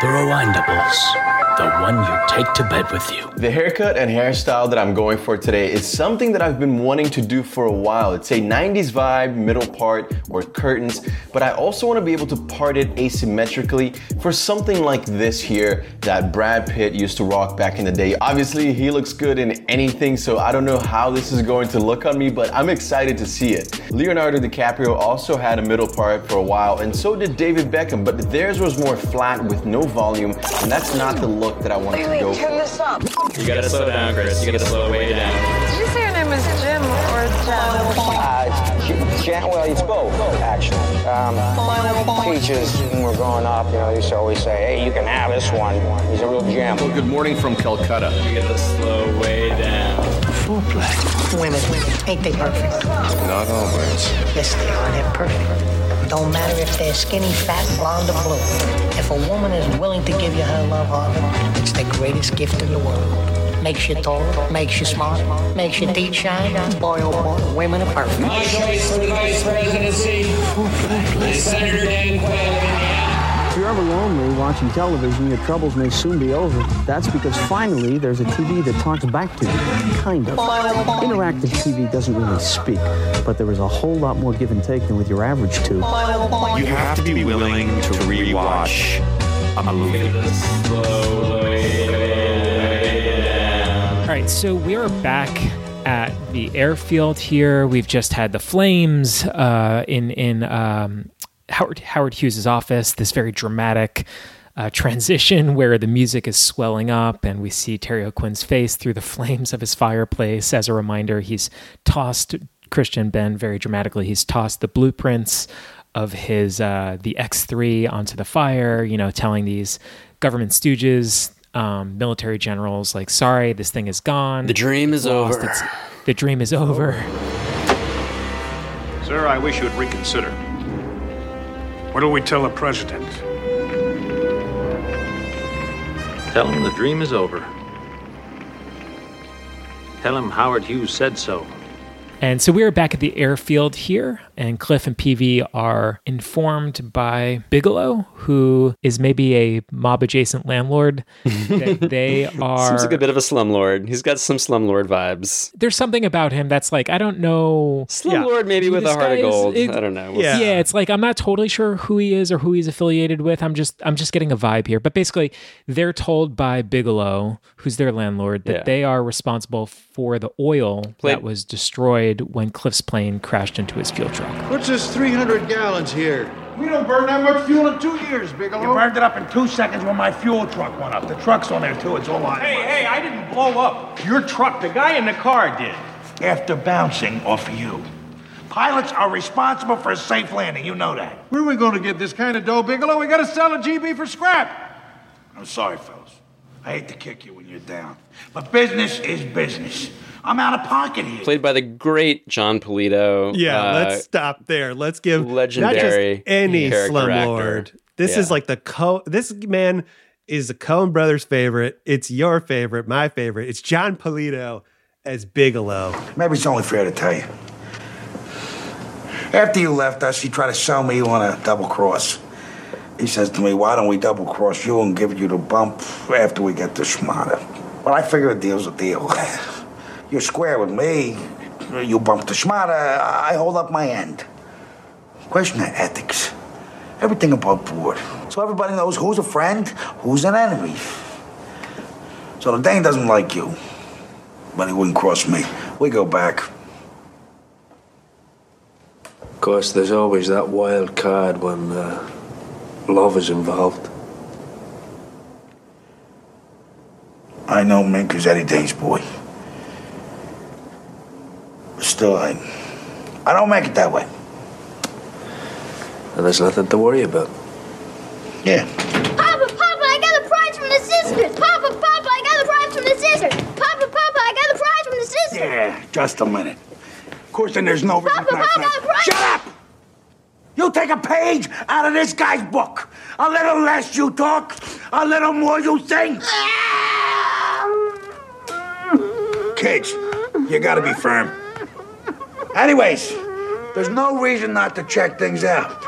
The Rewindables, the one you take to bed with you. The haircut and hairstyle that I'm going for today is something that I've been wanting to do for a while. It's a 90s vibe, middle part, or curtains, but I also want to be able to part it asymmetrically for something like this here that Brad Pitt used to rock back in the day. Obviously, he looks good in anything, so I don't know how this is going to look on me, but I'm excited to see it. Leonardo DiCaprio also had a middle part for a while, and so did David Beckham, but theirs was more flat with no volume, and that's not the look that I want to go turn for. this up. You gotta slow down, Chris. You gotta slow way down. Did you say your name is Jim or Jen? Uh, J- Jan- well, it's both, actually. Um, Peaches, when we we're growing up, you know, they used to always say, hey, you can have this one. He's a real gem. Good morning from Calcutta. You gotta slow way down. Full play. Women, ain't they perfect? Not always. Yes, they are. They're perfect. Don't matter if they're skinny, fat, blonde, or blue. If a woman is willing to give you her love heart, it's the greatest gift in the world. Makes you tall, makes you smart, makes your teeth shine. Boy, oh boy, women are perfect. My choice for the vice presidency is Senator Dan Quayle you're ever lonely watching television, your troubles may soon be over. That's because finally there's a TV that talks back to you. Kind of. Interactive TV doesn't really speak, but there is a whole lot more give and take than with your average tube. You have to be willing to rewatch a movie. Slow way down. All right, so we are back at the airfield here. We've just had the flames uh, in in um, Howard Howard Hughes' office. This very dramatic uh, transition where the music is swelling up, and we see Terry O'Quinn's face through the flames of his fireplace. As a reminder, he's tossed Christian Ben very dramatically. He's tossed the blueprints of his uh, the X3 onto the fire. You know, telling these government stooges, um, military generals, like, "Sorry, this thing is gone. The dream is over. It's- the dream is over." Sir, I wish you would reconsider. What'll we tell the president? Tell him the dream is over. Tell him Howard Hughes said so. And so we are back at the airfield here, and Cliff and Peevy are informed by Bigelow, who is maybe a mob adjacent landlord, that they are. Seems like a bit of a slumlord. He's got some slumlord vibes. There's something about him that's like, I don't know. Slumlord maybe with this a heart guy of is. gold. It- I don't know. Yeah. it's like I'm not totally sure who he is or who he's affiliated with. I'm just I'm just getting a vibe here. But basically, they're told by Bigelow, who's their landlord, that Yeah. they are responsible for the oil Played- that was destroyed when Cliff's plane crashed into his fuel truck. What's this 300 gallons here? We don't burn that much fuel in two years, Bigelow. You burned it up in two seconds when my fuel truck went up. The truck's on there too. It's all on. Hey, hey! I didn't blow up your truck. The guy in the car did. After bouncing off of you. Pilots are responsible for a safe landing. You know that. Where are we going to get this kind of dough, Bigelow? We got to sell a Gee Bee for scrap. I'm sorry, fellas. I hate to kick you when you're down, but business is business. I'm out of pocket here. Played by the great Jon Polito. Yeah, uh, let's stop there. Let's give legendary not just any character slumlord. actor. This is like the co. This man is the Coen Brothers' favorite. It's your favorite, my favorite. It's Jon Polito as Bigelow. Maybe it's only fair to tell you. After you left us, he tried to sell me on a double cross. He says to me, Why don't we double cross you and give you the bump after we get the schmata? Well, I figure a deal's a deal. You're square with me. You bump the schmata, I hold up my end. Question of ethics. Everything above board. So everybody knows who's a friend, who's an enemy. So the Dane doesn't like you, but he wouldn't cross me. We go back. Of course, there's always that wild card when uh, love is involved. I know Mink is Eddie Dane's boy. But still, I, I don't make it that way. And there's nothing to worry about. Yeah. Papa, Papa, I got a prize from the sisters. Papa, Papa, I got a prize from the sisters. Papa, Papa, I got a prize from the sisters. Yeah, just a minute. Of course, then there's no reason Papa, Papa, I got a prize. Shut up! You take a page out of this guy's book. A little less you talk, a little more you think. Ah! Kids, you gotta be firm. Anyways, there's no reason not to check things out.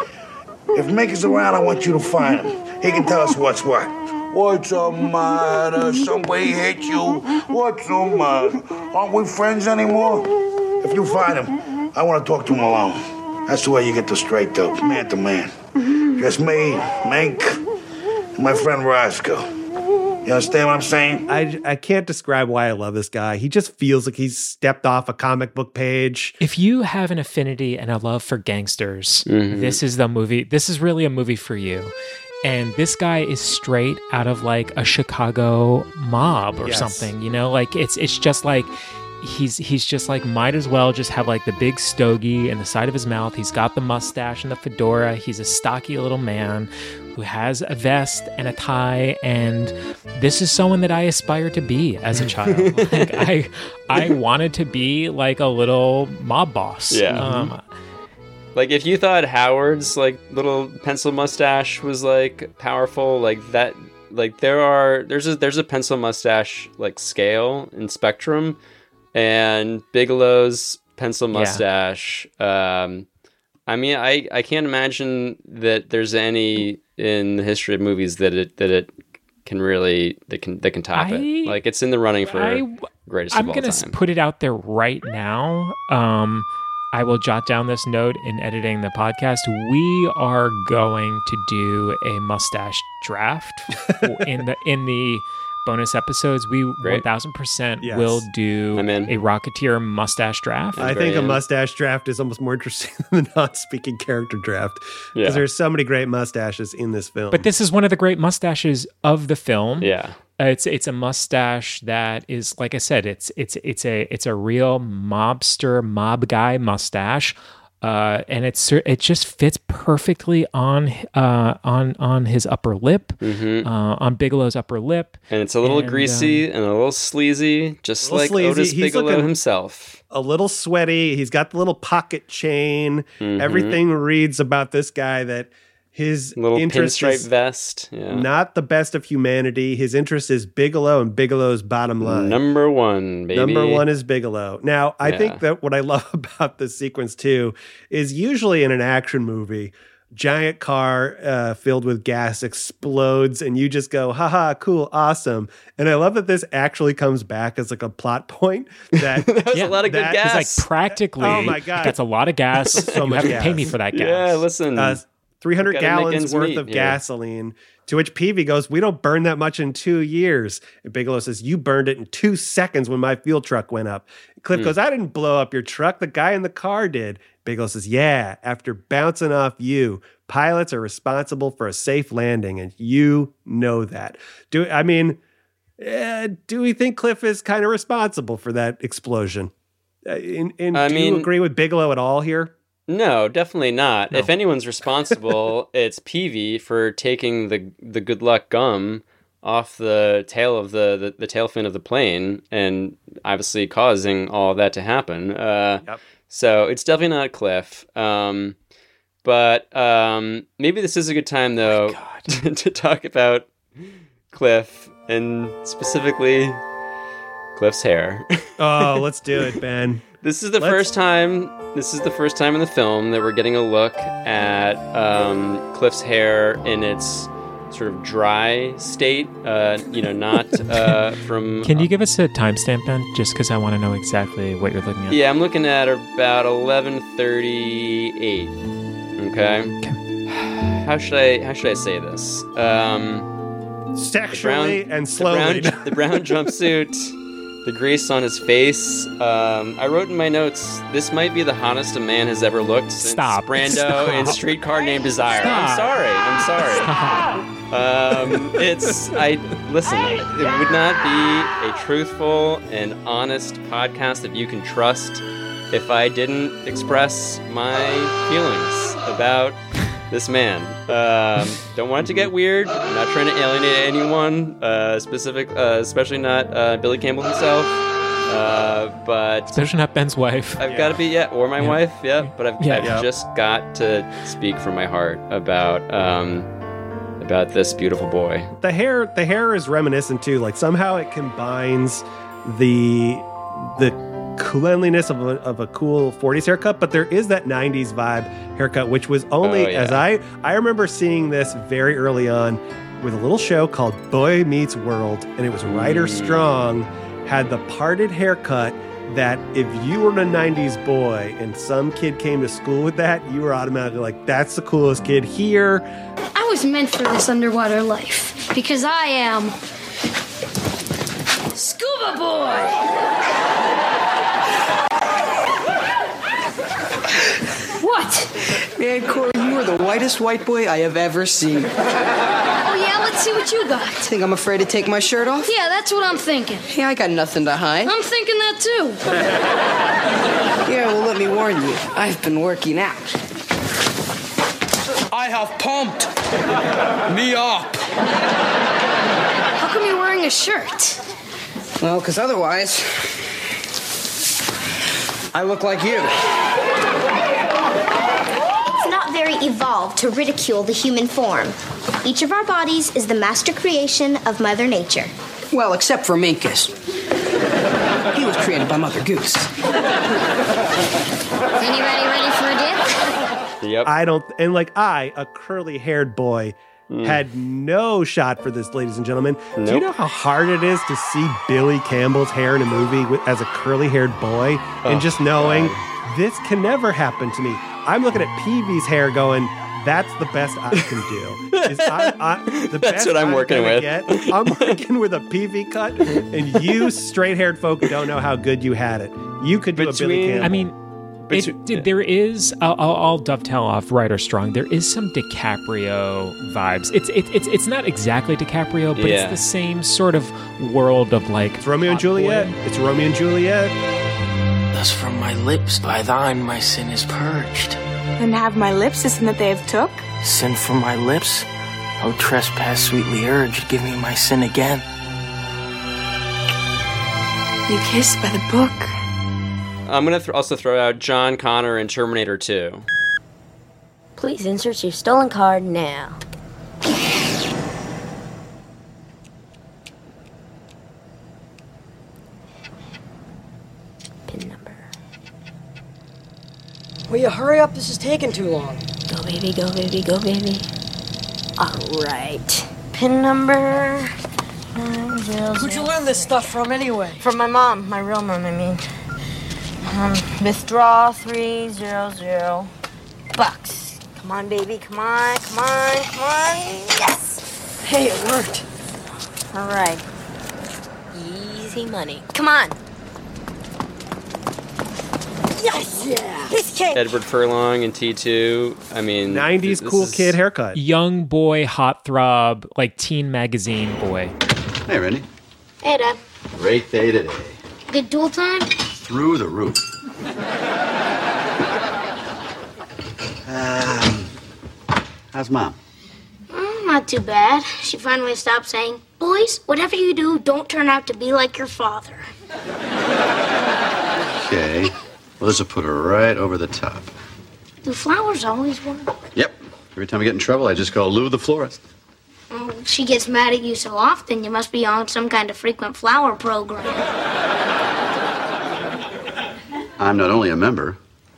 If Mink is around, I want you to find him. He can tell us what's what. What's the matter? Somebody hit you? What's the matter? Aren't we friends anymore? If you find him, I want to talk to him alone. That's the way you get the straight dope, man to man. Just me, Mink, and my friend Roscoe. You understand what I'm saying? I, I can't describe why I love this guy. He just feels like he's stepped off a comic book page. If you have an affinity and a love for gangsters, Mhm. this is the movie. This is really a movie for you. And this guy is straight out of like a Chicago mob or Yes. something, you know? Like it's it's just like he's he's just like might as well just have like the big stogie in the side of his mouth. He's got the mustache and the fedora. He's a stocky little man who has a vest and a tie and this is someone that I aspire to be as a child. like I I wanted to be like a little mob boss. Yeah. Um, Like if you thought Howard's like little pencil mustache was like powerful, like that like there are there's a there's a pencil mustache like scale and spectrum and Bigelow's pencil Yeah. mustache um I mean I I can't imagine that there's any in the history of movies that it that it can really that can that can top I- it. Like it's in the running for I- greatest I'm of gonna time. put it out there right now. Um, I will jot down this note in editing the podcast. We are going to do a mustache draft in the in the bonus episodes. We one thousand percent will do a Rocketeer mustache draft. I think a mustache draft is almost more interesting than the non-speaking character draft because Yeah. there's so many great mustaches in this film. But this is one of the great mustaches of the film. Yeah. Uh, it's it's a mustache that is like I said, it's it's it's a it's a real mobster mob guy mustache. Uh, and it's it just fits perfectly on uh, on on his upper lip, Mhm. uh, on Bigelow's upper lip, And it's a little And, greasy um, and a little sleazy, just little like sleazy. Otis He's Bigelow looking- himself. a little sweaty. He's got the little pocket chain. Mhm. Everything reads about this guy that his Little interest pinstripe is vest. Yeah. not the best of humanity. His interest is Bigelow and Bigelow's bottom line. Number one, baby. Number one is Bigelow. Now, I Yeah. think that what I love about this sequence too is usually in an action movie, giant car uh, filled with gas explodes, and you just go, haha, cool, awesome. And I love that this actually comes back as like a plot point that, that was a lot of good gas. Like practically. Oh my God. that's a lot of gas. So you much have to pay me for that gas. yeah, listen. uh, 300 gallons worth meet of gasoline. To which Peevy goes, We don't burn that much in two years. And Bigelow says, You burned it in two seconds when my fuel truck went up. Cliff Hmm. goes, I didn't blow up your truck. The guy in the car did. Bigelow says, Yeah, after bouncing off you, pilots are responsible for a safe landing, and you know that. Do I mean, eh, do we think Cliff is kind of responsible for that explosion? Uh, in, in, I do you agree with Bigelow at all here? No, definitely not. If anyone's responsible, it's Peevy for taking the the good luck gum off the tail of the, the, the tail fin of the plane and obviously causing all that to happen. Uh, Yep. So it's definitely not Cliff. Um, but um, maybe this is a good time though to, to talk about Cliff and specifically Cliff's hair. Oh, let's do it, Ben. This is the Let's- first time. This is the first time in the film that we're getting a look at um, Cliff's hair in its sort of dry state. Uh, you know, not uh, from. Can you give us a timestamp, then? Just because I want to know exactly what you're looking at. Yeah, I'm looking at about 11:38. Okay. How should I? How should I say this? Um, Sexually and the slowly. brown, the brown jumpsuit, the grease on his face. Um, I wrote in my notes, this might be the hottest a man has ever looked since Stop. Brando Stop. in Streetcar Named Desire. I'm sorry. I'm sorry. Um, it's I listen. It would not be a truthful and honest podcast that you can trust if I didn't express my feelings about this man. Um, don't want it to get weird. I'm not trying to alienate anyone, uh, specific, uh, especially not uh, Billy Campbell himself. Uh, but Especially not Ben's wife. I've got to be yeah, or my wife, yeah. But I've, Yeah. I've Yeah. just got to speak from my heart about um, about this beautiful boy. the hair the hair is reminiscent too like somehow it combines the the cleanliness of a, of a cool 40s haircut, but there is that 90s vibe haircut, which was only Oh, yeah. as I I remember seeing this very early on with a little show called Boy Meets World, and it was Ryder mm. Strong had the parted haircut that if you were a 90s boy and some kid came to school with that, you were automatically like, that's the coolest kid here. I was meant for this underwater life because I am Scuba Boy. what? Man, Corey, you are the whitest white boy I have ever seen. Oh yeah, let's see what you got. Think I'm afraid to take my shirt off? Yeah, that's what I'm thinking. Yeah, I got nothing to hide. I'm thinking that too. Yeah, well, let me warn you. I've been working out. I have pumped me up. How come you're wearing a shirt? Well, because otherwise, I look like you. It's not very evolved to ridicule the human form. Each of our bodies is the master creation of Mother Nature. Well, except for Minkus. He was created by Mother Goose. Anybody ready for a dip? Yep. I don't, and like I, a curly haired boy, hmm. had no shot for this, ladies and gentlemen. Do you know how hard it is to see Billy Campbell's hair in a movie with, as a curly haired boy? Oh, and just knowing this can never happen to me. I'm looking at Peevy's hair going, that's the best I can do. Is I, I, the That's best what I'm working gonna with. Get, I'm working with a PV cut, and you straight haired folk don't know how good you had it. You could do a Billy Campbell. I mean, it, did- there is. I'll, I'll, I'll dovetail off Ryder Strong. There is some DiCaprio vibes. It's it, it's it's not exactly DiCaprio, but Yeah. it's the same sort of world of like it's Romeo and Juliet. It's Romeo and Juliet. Thus from my lips by thine my sin is purged. And have my lips isn't that they have took? Sin from my lips? O trespass sweetly urged, give me my sin again. You kissed by the book. I'm gonna th- also throw out John Connor in Terminator 2. Please insert your stolen card now. Will you hurry up? This is taking too long. Go, baby, go, baby, go, baby. All right. Pin number. Who'd you learn this stuff from anyway? From my mom, my real mom, I mean. Um, withdraw three zero zero bucks. Come on, baby, come on, come on, come on. Yes. Hey, it worked. All right. Easy money. Come on. Yes, yeah. This cake. Edward Furlong in T2. I mean, 90s this cool is- kid haircut. young boy, hot throb, like teen magazine boy. Hey, Randy. Hey, Dad. Great day today. Good duel time? Through the roof. Um, how's mom? Mm, not too bad. She finally stopped saying, Boys, whatever you do, don't turn out to be like your father. Okay. Well, this will put her right over the top. Do flowers always work? Yep. Every time I get in trouble, I just call Lou the florist. Mm, She gets mad at you so often, you must be on some kind of frequent flower program. I'm not only a member,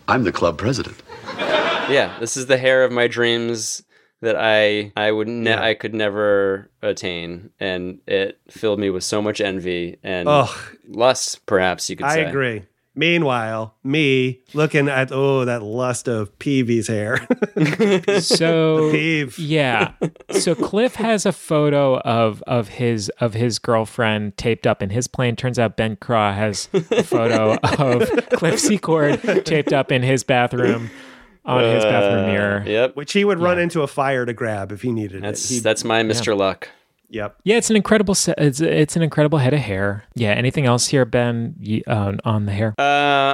I'm the club president. Yeah, this is the hair of my dreams that I I would ne- Yeah. I could never attain, and it filled me with so much envy and Ugh. lust. Perhaps you could I say. agree. Meanwhile, me looking at oh that lust of Peevy's hair. So Peeve. yeah. So Cliff has a photo of of his of his girlfriend taped up in his plane. Turns out Ben Craw has a photo of Cliff Secord taped up in his bathroom on his bathroom Uh, mirror. Yep, Which he would run into a fire to grab if he needed that's it. He- that's my Mr. Luck. Yep. Yeah, it's an incredible. Se- it's it's an incredible head of hair. Yeah. Anything else here, Ben, y- on on the hair? Uh,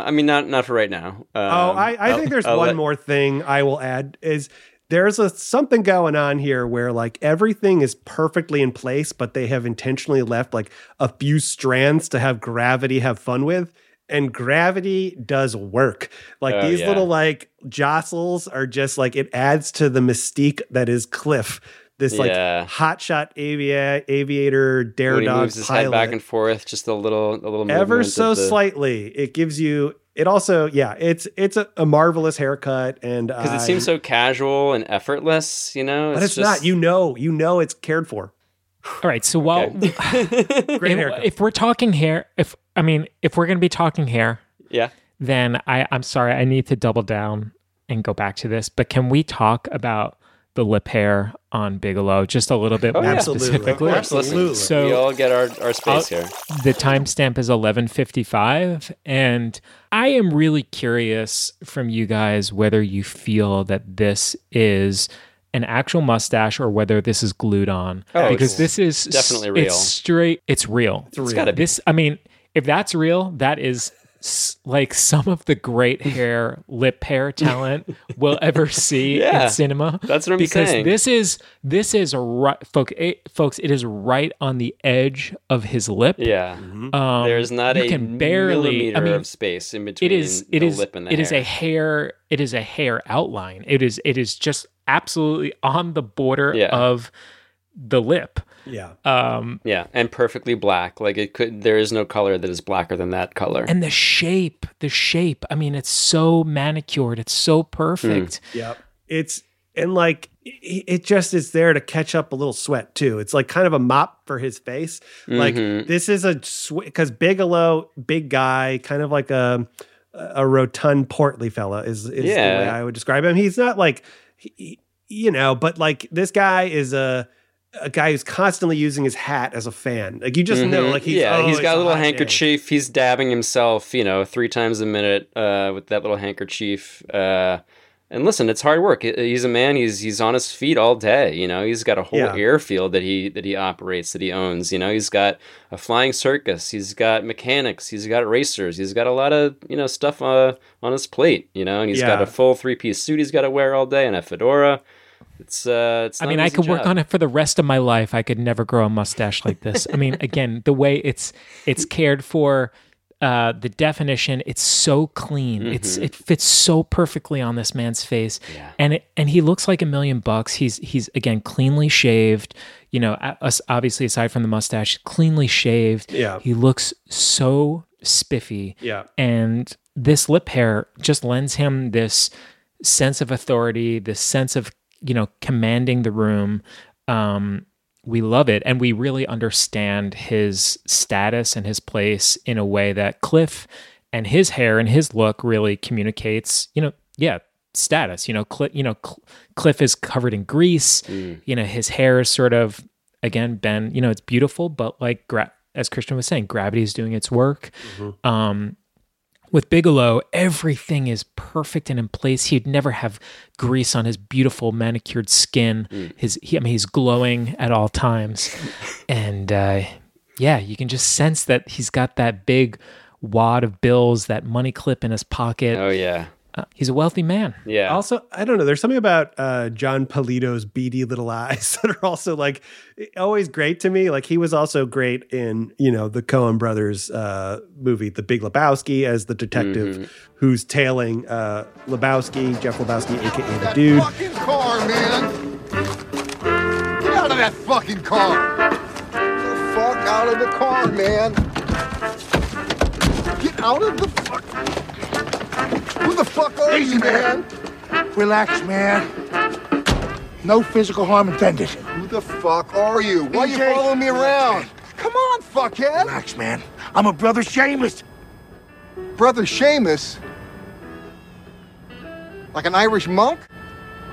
I mean, not not for right now. Um, oh, I, I think there's I'll one let- more thing I will add is there's a something going on here where like everything is perfectly in place, but they have intentionally left like a few strands to have gravity have fun with. And gravity does work. Like Oh, these yeah. little like jostles are just like it adds to the mystique that is Cliff this like Yeah. hotshot avia- aviator dare when he dog moves his head back and forth, just a little, a little ever so the- slightly. It gives you. It also, yeah, it's it's a, a marvelous haircut, and because I- it seems so casual and effortless. You know, but it's not. You know, you know, it's cared for. All right. So while Great if, haircut. if we're talking hair, if I mean, if we're going to be talking hair, yeah, then I, I'm sorry, I need to double down and go back to this. But can we talk about the lip hair on Bigelow just a little bit Oh, more yeah. specifically? Listen, So we all get our, our space I'll- here. The timestamp is 11:55 and I am really curious from you guys whether you feel that this is an actual mustache or whether this is glued on Oh, because this is definitely real. It's straight it's real. It's real. gotta be. This I mean, if that's real, that is s- like some of the great hair lip hair talent we'll ever see Yeah, in cinema. that's what I'm because saying. this is this is right, folks. It, folks, it is right on the edge of his lip. Yeah, Um, there's not you a can barely. millimeter I mean, of space in between it is. It the is. lip and the it is hair. a hair. It is a hair outline. It is. It is just absolutely on the border Yeah. of the lip. Yeah. Um, yeah, and perfectly black. Like it could. There is no color that is blacker than that color. and the shape, the shape. I mean, it's so manicured. It's so perfect. Yep. It's and like it it just is there to catch up a little sweat too. It's like kind of a mop for his face. Like Mhm. this is a because Bigelow, big guy, kind of like a a rotund, portly fella is is the Yeah. way I would describe him. He's not like he- you know, but like this guy is a a guy who's constantly using his hat as a fan. Like you just know, Mhm. like he's yeah, oh, he's got a little day. handkerchief. He's dabbing himself, you know, three times a minute uh, with that little handkerchief. Uh, and listen, it's hard work. He's a man. He's he's on his feet all day. You know, he's got a whole Yeah. airfield that he that he operates that he owns. You know, he's got a flying circus. He's got mechanics. He's got racers. He's got a lot of you know stuff uh, on his plate. You know, and he's got a full three piece suit. He's got to wear all day and a fedora. It's uh, it's. I mean, an I easy could work on it for the rest of my life. I could never grow a mustache like this. I mean, again, the way it's it's cared for, uh, the definition, it's so clean. It's Mhm. it fits so perfectly on this man's face, and it, and he looks like a million bucks. He's he's again cleanly shaved. You know, us obviously aside from the mustache, cleanly shaved. Yeah. he looks so spiffy. Yeah. and this lip hair just lends him this sense of authority, this sense of you know commanding the room. Um, we love it, and we really understand his status and his place in a way that Cliff and his hair and his look really communicates. You know, yeah, status. You know, Cliff. You know, Cl- Cliff is covered in grease. You know, his hair is sort of again been. You know, it's beautiful, but like gra- as Christian was saying, gravity is doing its work. Um, with Bigelow, everything is perfect and in place. He'd never have grease on his beautiful manicured skin. His, he, I mean, he's glowing at all times, and uh, yeah, you can just sense that he's got that big wad of bills, that money clip in his pocket. Oh yeah, uh, he's a wealthy man. Yeah. Also, I don't know. There's something about uh, Jon Polito's beady little eyes that are also like always great to me. Like he was also great in you know the Coen Brothers uh, movie, The Big Lebowski, as the detective Mm-hmm. who's tailing uh, Lebowski, Jeff Lebowski, aka the dude. Fucking car, man! Get out of that fucking car! Get the fuck out of the car, man! Get out of the fuck! Who the fuck are you, man? Relax, man. No physical harm intended. Who the fuck are you? Why are you following me around? Come on, fuckhead! Relax, man. I'm a brother shamus. Brother shamus? Like an Irish monk?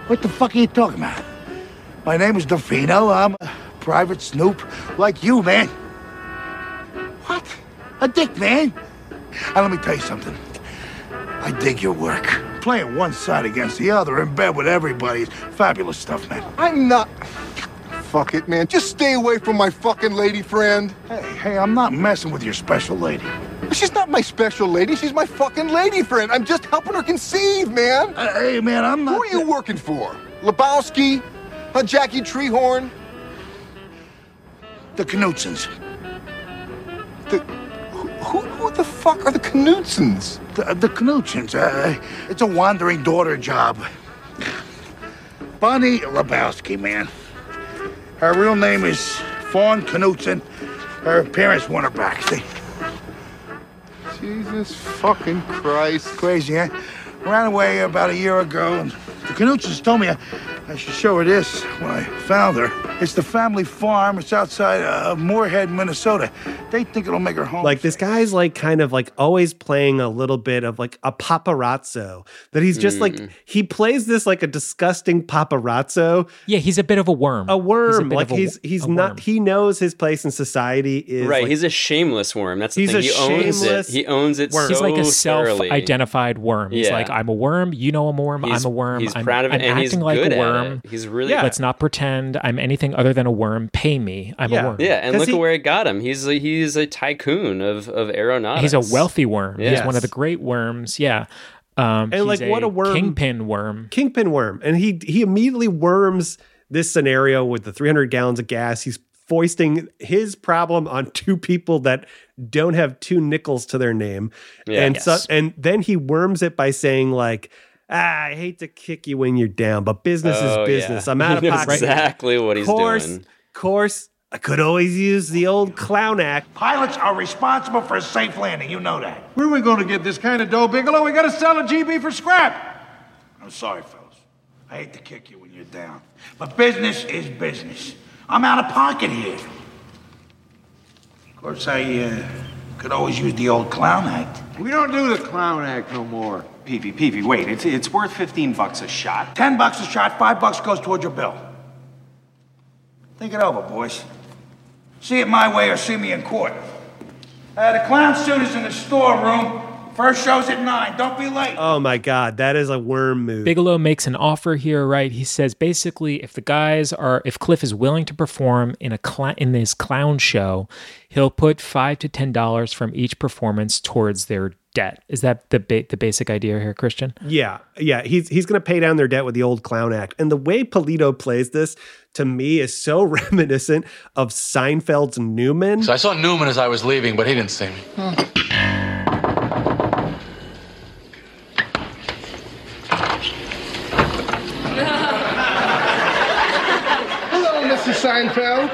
What the fuck are you talking about? My name is Da Fino. I'm a private snoop like you, man. What? A dick, man. And let me tell you something. I dig your work. Playing one side against the other in bed with everybody is fabulous stuff, man. I'm not. Fuck it, man. Just stay away from my fucking lady friend. Hey, hey, I'm not messing with your special lady. She's not my special lady. She's my fucking lady friend. I'm just helping her conceive, man. Uh, hey, man, I'm not. Who are you working for? Lebowski? Uh, Jackie Treehorn? The Knutsons. The, who, who the fuck are the Knutsons? The, the Knutsons. Uh, it's a wandering daughter job. Bonnie Lebowski, man. Her real name is Fawn Knutson. Her parents want her back. See? Jesus fucking Christ. Crazy, huh? Ran away about a year ago, and the Knutsons told me I, I should show her this when I found her. It's the family farm. It's outside uh, Moorhead, Minnesota. They think it'll make her home. Like this guy's like kind of like always playing a little bit of like a paparazzo. That he's just like Mm. he plays this like a disgusting paparazzo. Yeah, he's a bit of a worm. A worm. bit like of a- he's he's a not worm. he knows his place in society is right, like- he's a shameless worm. That's the He's thing. a He owns it. shameless He owns it worm. so He's like a self-identified worm. He's Yeah. like, I'm a worm. You know I'm a worm. He's- I'm a worm. he's I'm, proud of it, I'm and he's acting like good a at worm. it. He's really Let's not pretend I'm anything other than a worm. Pay me. I'm a worm. Yeah, and look at where it got him. He's a, he's a tycoon of of aeronautics. He's a wealthy worm. He's one of the great worms. Yeah. Um, and he's like what a worm kingpin worm. kingpin worm and he he immediately worms this scenario with the 300 gallons of gas he's foisting his problem on two people that don't have two nickels to their name Yeah. and so and then he worms it by saying like ah, I hate to kick you when you're down, but business Oh, is business. yeah. I'm out of pocket. exactly what he's course, doing. Course, I could always use the old clown act. Pilots are responsible for a safe landing. You know that. Where are we going to get this kind of dough, Bigelow? We got to sell a Gee Bee for scrap. I'm sorry, fellas. I hate to kick you when you're down. But business is business. I'm out of pocket here. Of course, I uh, could always use the old clown act. We don't do the clown act no more. Peevy, Peevy, wait. It's, it's worth 15 bucks a shot. Ten bucks a shot, five bucks goes toward your bill. Think it over, boys. See it my way or see me in court. Uh, the clown suit is in the storeroom. First show's at nine. Don't be late. Oh my god, that is a worm move. Bigelow makes an offer here, right? He says basically, if the guys are, if Cliff is willing to perform in a cl- in this clown show, he'll put five to ten dollars from each performance towards their debt. Is that the ba- the basic idea here, Christian? Yeah, yeah, he's he's going to pay down their debt with the old clown act. And the way Polito plays this to me is so reminiscent of Seinfeld's Newman. So I saw Newman as I was leaving, but he didn't see me. Hmm. Hello, Mr. Seinfeld.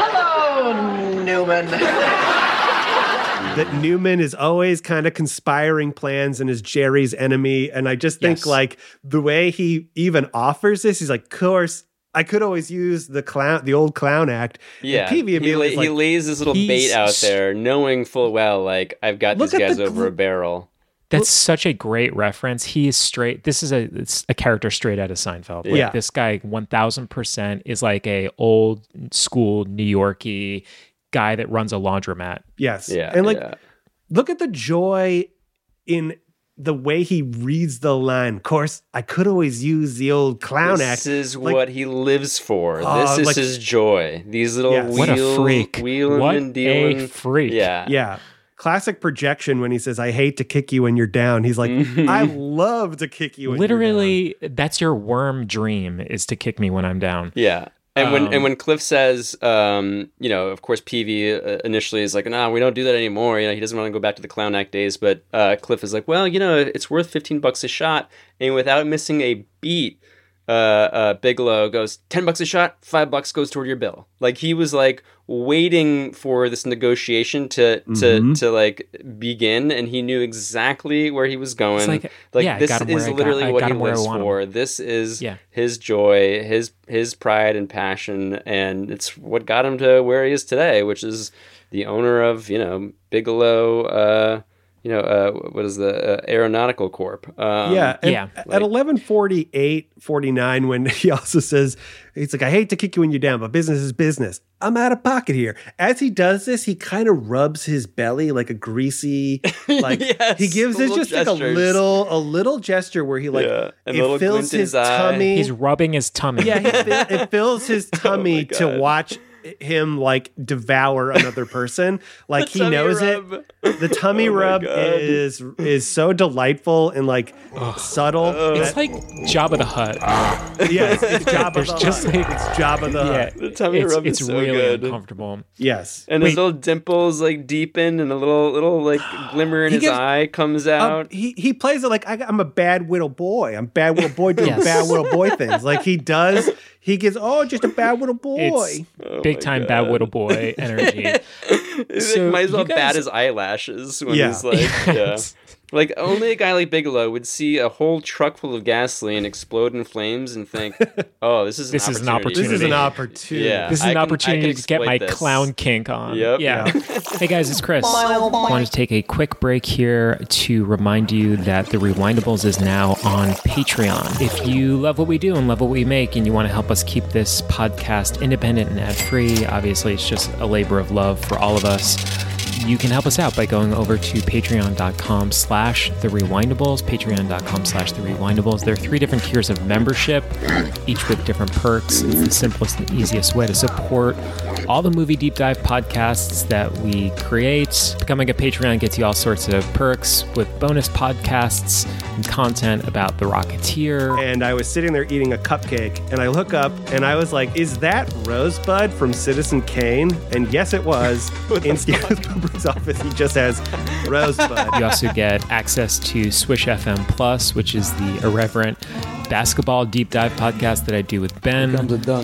Hello, Newman. that Newman is always kind of conspiring plans and is Jerry's enemy. And I just think Yes. like the way he even offers this, he's like, course, I could always use the clown, the old clown act. And Yeah, Peevy he, immediately la- is he lays this little bait out there, knowing full well, like I've got these guys the over a barrel. That's such a great reference. He is straight. This is a it's a character straight out of Seinfeld. Like, Yeah. this guy one thousand percent is like a old school New Yorkie guy that runs a laundromat. Yes. Yeah, And like, yeah. look at the joy in the way he reads the line. Of course, I could always use the old clown this act. is Like, what he lives for. Oh, this is like- his joy. These little Yes. wheel, What a freak. wheeling What and dealing. a freak. Yeah. Yeah. Classic projection when he says, I hate to kick you when you're down. He's like, I love to kick you when you're down. Literally, that's your worm dream is to kick me when I'm down. Yeah. And when Um, and when Cliff says, um, you know, of course, Peevy uh, initially is like, "No, we don't do that anymore." You know, he doesn't want to go back to the clown act days. But uh, Cliff is like, "Well, you know, it's worth fifteen bucks a shot." And without missing a beat, uh, uh, Bigelow goes, 10 bucks a shot, five bucks goes toward your bill." Like he was like waiting for this negotiation to to Mhm. to like begin, and he knew exactly where he was going. like, like yeah, this is him where is I got- literally what he him where I lives him. for. This is Yeah. his joy, his his pride and passion, and it's what got him to where he is today, which is the owner of you know Bigelow. Uh, you know, uh, what is the uh, Aeronautical Corp? Um, yeah. and At 1148, 49, when he also says, he's like, I hate to kick you when you're down, but business is business. I'm out of pocket here. As he does this, he kind of rubs his belly like a greasy, like Yes, he gives the us little just like a little, a little gesture where he like, Yeah, it fills his his tummy. He's rubbing his tummy. Yeah, he it fills his Oh tummy to watch him like devour another person. Like he knows rub. it. The tummy Oh rub God. is is so delightful and like subtle. It's that- like Jabba the Hutt. yeah, it's, it's Jabba There's the just Hutt. like it's Jabba the yeah, Hutt. The tummy it's, rub it's is so really good. uncomfortable. Yes. and his little dimples like deepen, and a little little like glimmer in He his gives- eye comes Um, out. he he plays it like I, I'm a bad little boy. I'm bad little boy doing Yes. bad little boy things. Like he does. He gets, oh, just a bad little boy. It's big time bad little boy energy. So like, might as well bat his eyelashes when Yeah. he's like, yeah. Like only a guy like Bigelow would see a whole truck full of gasoline explode in flames and think, "Oh, this is an This is an opportunity. This is an opportunity. opportunity. Yeah, This is I an can- opportunity to get my this. clown kink on. Yep. Yeah. hey guys, it's Chris. I wanted to take a quick break here to remind you that the Rewindables is now on Patreon. If you love what we do and love what we make and you want to help us keep this podcast independent and ad free, obviously it's just a labor of love for all of us. You can help us out by going over to patreon.com slash the rewindables, patreon.com slash the rewindables. There are three different tiers of membership, each with different perks. It's the simplest and easiest way to support all the movie deep dive podcasts that we create. Becoming a Patreon gets you all sorts of perks with bonus podcasts and content about the Rocketeer. And I was sitting there eating a cupcake, and I look up and I was like, is that Rosebud from Citizen Kane? And yes, it was. In Steve Spielberg's office, he just has Rosebud. You also get access to Swish FM Plus, which is the irreverent basketball deep dive podcast that I do with Ben.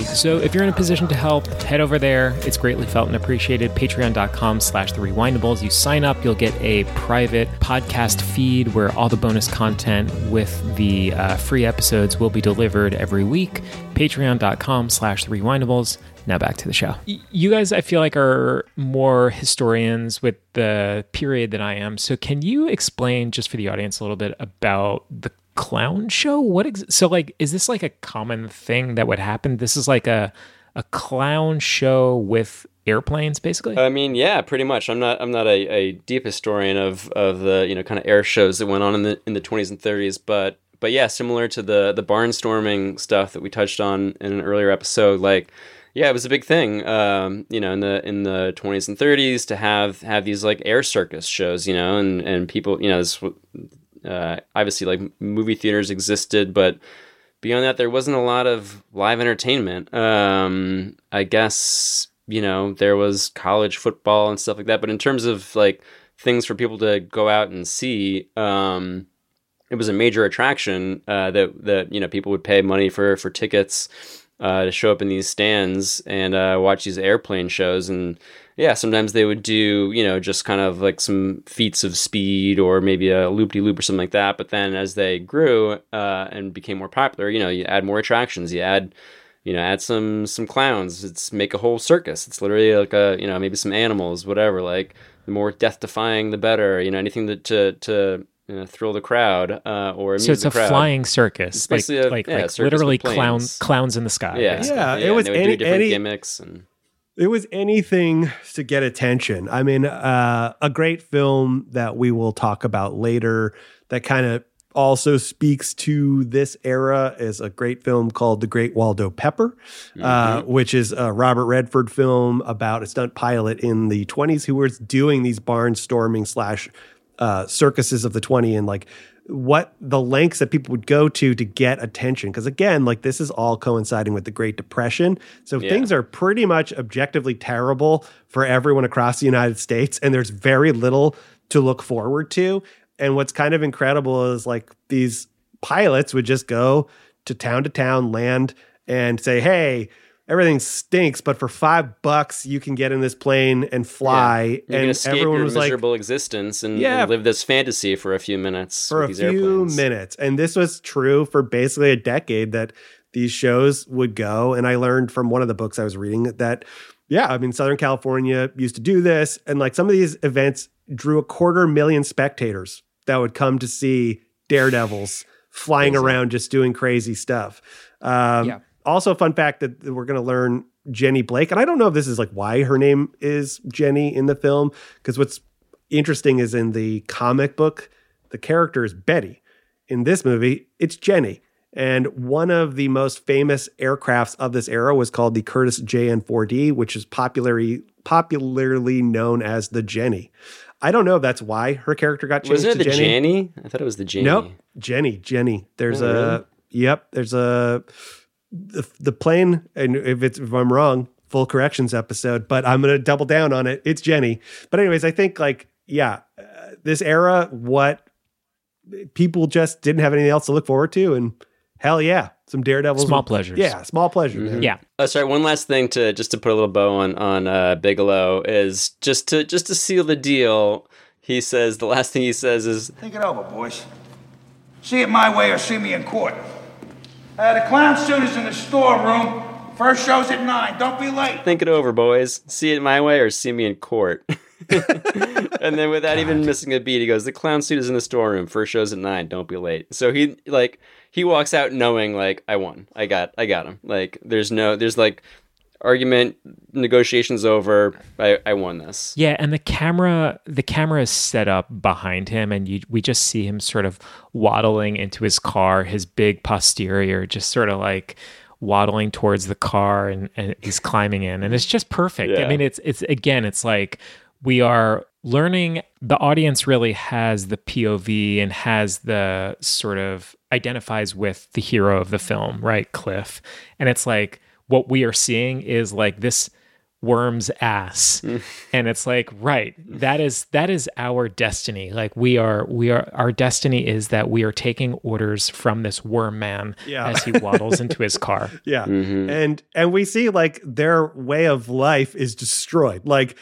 So if you're in a position to help, head over there. It's greatly felt and appreciated. Patreon.com slash the rewindables. You sign up, you'll get a private podcast feed where all the bonus content with the uh, free episodes will be delivered every week. Patreon.com slash the rewindables. Now back to the show. You guys, I feel like, are more historians with the period than I am. So, can you explain just for the audience a little bit about the clown show? What ex- so like is this like a common thing that would happen? This is like a a clown show with airplanes, basically. I mean, yeah, pretty much. I'm not I'm not a, a deep historian of, of the you know kind of air shows that went on in the in the 20s and 30s, but but yeah, similar to the the barnstorming stuff that we touched on in an earlier episode, like yeah, it was a big thing, um, you know, in the in the 20s and 30s to have have these like air circus shows, you know, and and people, you know, this, uh, obviously like movie theaters existed, but beyond that, there wasn't a lot of live entertainment. Um, I guess you know there was college football and stuff like that, but in terms of like things for people to go out and see, um, it was a major attraction uh, that that you know people would pay money for for tickets uh, to show up in these stands and uh, watch these airplane shows and yeah sometimes they would do you know just kind of like some feats of speed or maybe a loop-de-loop or something like that but then as they grew uh, and became more popular you know you add more attractions you add you know add some some clowns it's make a whole circus it's literally like a you know maybe some animals whatever like the more death defying the better you know anything that to to you know, thrill the crowd uh, or so it's the a crowd. flying circus, It's like basically a- like, yeah, like circus literally clowns clowns in the sky. Yeah. Yeah, yeah it was and they would any- do different any- gimmicks and It was anything to get attention. I mean, uh, a great film that we will talk about later that kind of also speaks to this era is a great film called The Great Waldo Pepper, uh, which is a Robert Redford film about a stunt pilot in the 20s who was doing these barnstorming slash uh, circuses of the 20 and like what the lengths that people would go to to get attention. Because again like this is all coinciding with the great depression. So Yeah. things are pretty much objectively terrible for everyone across the united states and there's very little to look forward to. And what's kind of incredible is like these pilots would just go to town to town land and say hey everything stinks but for five bucks you can get in this plane and fly can and escape everyone your was like miserable existence and, Yeah. and live this fantasy for a few minutes for a few airplanes. minutes. And this was true for basically a decade that these shows would go. And I learned from one of the books I was reading that, yeah, I mean, Southern California used to do this. And like some of these events drew a quarter million spectators that would come to see daredevils flying around just doing crazy stuff. Um, Yeah. Also, fun fact that we're going to learn Jenny Blake. And I don't know if this is like why her name is Jenny in the film, because what's interesting is in the comic book, the character is Betty. In this movie, it's Jenny. And one of the most famous aircrafts of this era was called the Curtiss JN4D, which is popularly popularly known as the Jenny. I don't know if that's why her character got changed Wasn't it to the Jenny. Jenny? I thought it was the Jenny. Nope, Jenny, Jenny. There's Oh, a really? yep. There's a the, the plane, and if it's if I'm wrong, full corrections episode. But I'm gonna double down on it. It's Jenny. But anyways, I think like yeah, uh, this era, what people just didn't have anything else to look forward to, and Hell yeah, some daredevils. Small pleasures. Yeah, small pleasure. Mm-hmm. Yeah. Oh, sorry. One last thing to just to put a little bow on on uh, Bigelow is just to just to seal the deal. He says the last thing he says is Think it over, boys. See it my way or see me in court. Uh, the clown suit is in the storeroom. First show's at nine. Don't be late. Think it over, boys. See it my way or see me in court. and then without even missing a beat, he goes, The clown suit is in the storeroom. First show's at nine. Don't be late. So he like he walks out knowing like I won. I got I got him. Like there's no there's like argument, negotiations over. I, I won this. Yeah, and the camera the camera is set up behind him and you we just see him sort of waddling into his car, his big posterior just sort of like waddling towards the car and, and he's climbing in and it's just perfect. I mean it's it's again it's like we are learning the audience really has the POV and has the sort of identifies with the hero of the film, right? Cliff. And it's like what we are seeing is like this worm's ass and it's like right that is that is our destiny like we are we are our destiny is that we are taking orders from this worm man Yeah. as he waddles into his car Yeah. Mm-hmm. And and we see like their way of life is destroyed. Like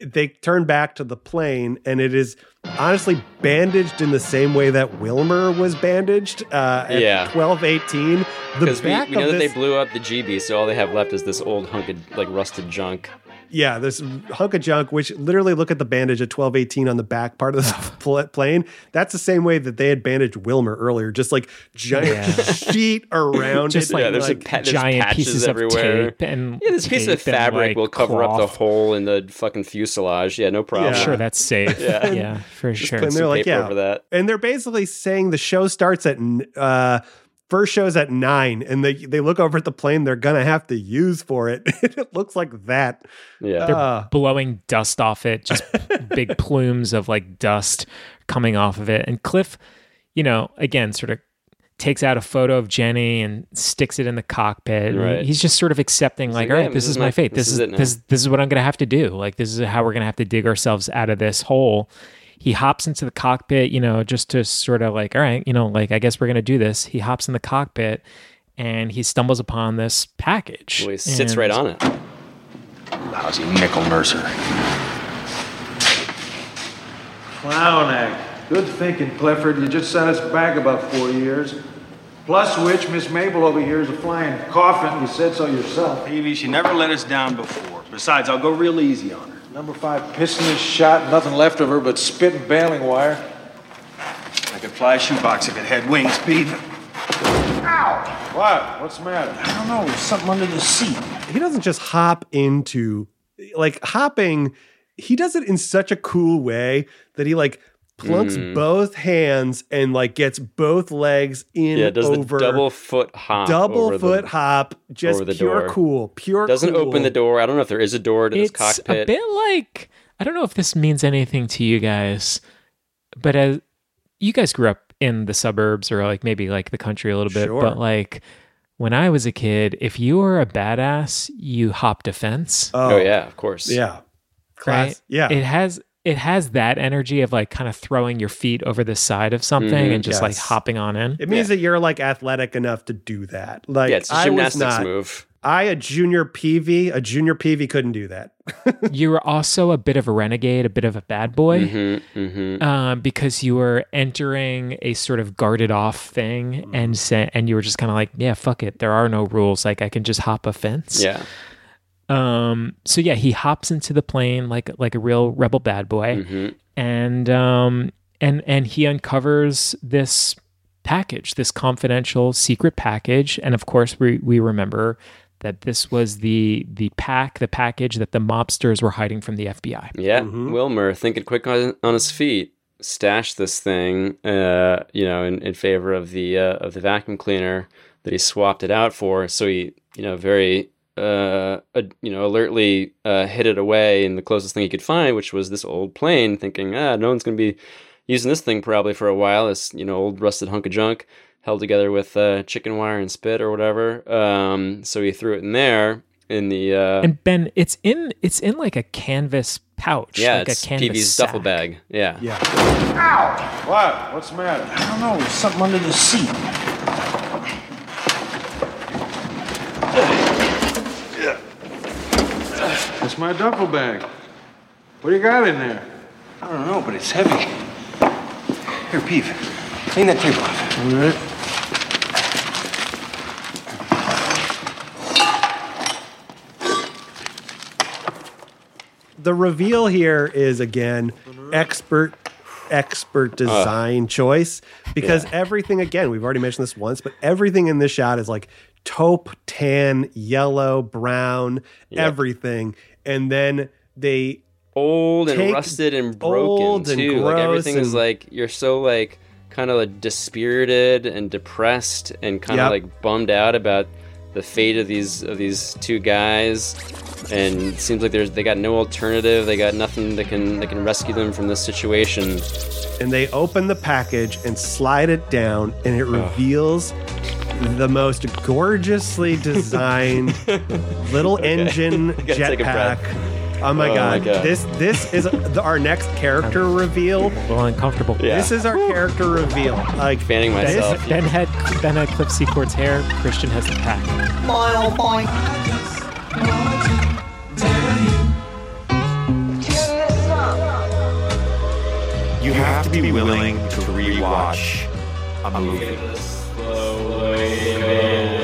they turn back to the plane and it is honestly bandaged in the same way that Wilmer was bandaged uh at Yeah. 1218. The Because we, back we know that this they blew up the Gee Bee, so all they have left is this old hunk of like rusted junk. Yeah, this hunk of junk, which literally look at the bandage at 1218 on the back part of the plane. That's the same way that they had bandaged Wilmer earlier, just like giant Yeah. sheet around Just it. like- yeah, there's, like a pa- there's giant patches pieces of everywhere. tape and yeah, this piece of fabric like, will cover up the hole in the fucking fuselage. Yeah, no problem. Yeah. sure that's safe Yeah. yeah, for Just sure and they're like, yeah. over that. And they're basically saying the show starts at uh first show's at nine, and they they look over at the plane they're gonna have to use for it. it looks like that. Yeah. they're Uh, blowing dust off it, just big plumes of like dust coming off of it. And Cliff, you know, again, sort of takes out a photo of Jenny and sticks it in the cockpit. Right. He's just sort of accepting, like, like, all right, "Yeah, this, is my fate. This, is it this this is what I'm gonna have to do. Like, this is how we're gonna have to dig ourselves out of this hole. He hops into the cockpit, you know, just to sort of like, all right, you know, like I guess we're gonna do this. He hops in the cockpit and he stumbles upon this package. Well, he sits And- right on it. Lousy nickel mercer. Clown act. Good thinking, Clifford. You just set us back about four years. Plus which, Miss Mabel over here is a flying coffin. You said so yourself. Peevy, she never let us down before. Besides, I'll go real easy on her. Number five piston is shot, nothing left of her but spit and baling wire. I could fly a shoebox if it had wings, Pete. Ow! What? What's the matter? I don't know. There's something under the seat. he doesn't just hop into like hopping he does it in such a cool way that he like plunks Mm. both hands and like gets both legs in Yeah, does over the double foot hop. double foot the, hop just the pure door. cool pure Doesn't cool. open the door. I don't know if there is a door to this it's cockpit. a bit like I don't know if this means anything to you guys, but as you guys grew up in the suburbs or like maybe like the country a little bit, Sure. but like when I was a kid, if you were a badass, you hopped a fence. oh yeah, of course. yeah class right? yeah It has it has that energy of like kind of throwing your feet over the side of something Mhm. and just like hopping on in. it means that you're like athletic enough to do that like yeah, it's a I was not move. I a junior Peevy a junior Peevy couldn't do that you were also a bit of a renegade, a bit of a bad boy. Mm-hmm, mm-hmm. um, because you were entering a sort of guarded off thing Mm-hmm. and sa- and you were just kind of like, yeah, fuck it, there are no rules. Like I can just hop a fence. Yeah. Um. So yeah, he hops into the plane like like a real rebel bad boy, Mhm. and um and and he uncovers this package, this confidential secret package, and of course we we remember that this was the the pack, the package that the mobsters were hiding from the FBI. Yeah, Mm-hmm. Wilmer thinking quick on, on his feet, stashed this thing, uh, you know, in, in favor of the uh, of the vacuum cleaner that he swapped it out for. So he, you know, very uh, you know, alertly uh, hid it away in the closest thing he could find, which was this old plane, thinking, ah, no one's going to be using this thing probably for a while. This, you know, old rusted hunk of junk held together with uh, chicken wire and spit or whatever. Um, so he threw it in there in the uh, And Ben, it's in it's in like a canvas pouch. yeah, like it's a canvas Peevy's sack. duffel bag. Yeah, yeah Ow! What? What's the matter? I don't know. There's something under the seat. It's my duffel bag. What do you got in there? I don't know, but it's heavy. Here, Peeve. Clean that table off. All right. the reveal here is again expert expert uh. design choice because everything again we've already mentioned this once but everything in this shot is like taupe tan yellow brown Yep. everything and then they old and rusted and broken old and too. Like everything is like you're so like kind of like dispirited and depressed and kind of like bummed out about the fate of these of these two guys. And it seems like there's they got no alternative. They got nothing that can that can rescue them from this situation. and they open the package and slide it down and it reveals the most gorgeously designed little engine Gotta take a jetpack. Oh my, Oh my god. God. This this is the, our next character reveal. A little uncomfortable. This is our character reveal. Like fanning Ben, myself. ben had Ben had Cliff Secord's hair. Christian has the pack. Mile point. You have to be willing to rewatch a movie. Slow waving.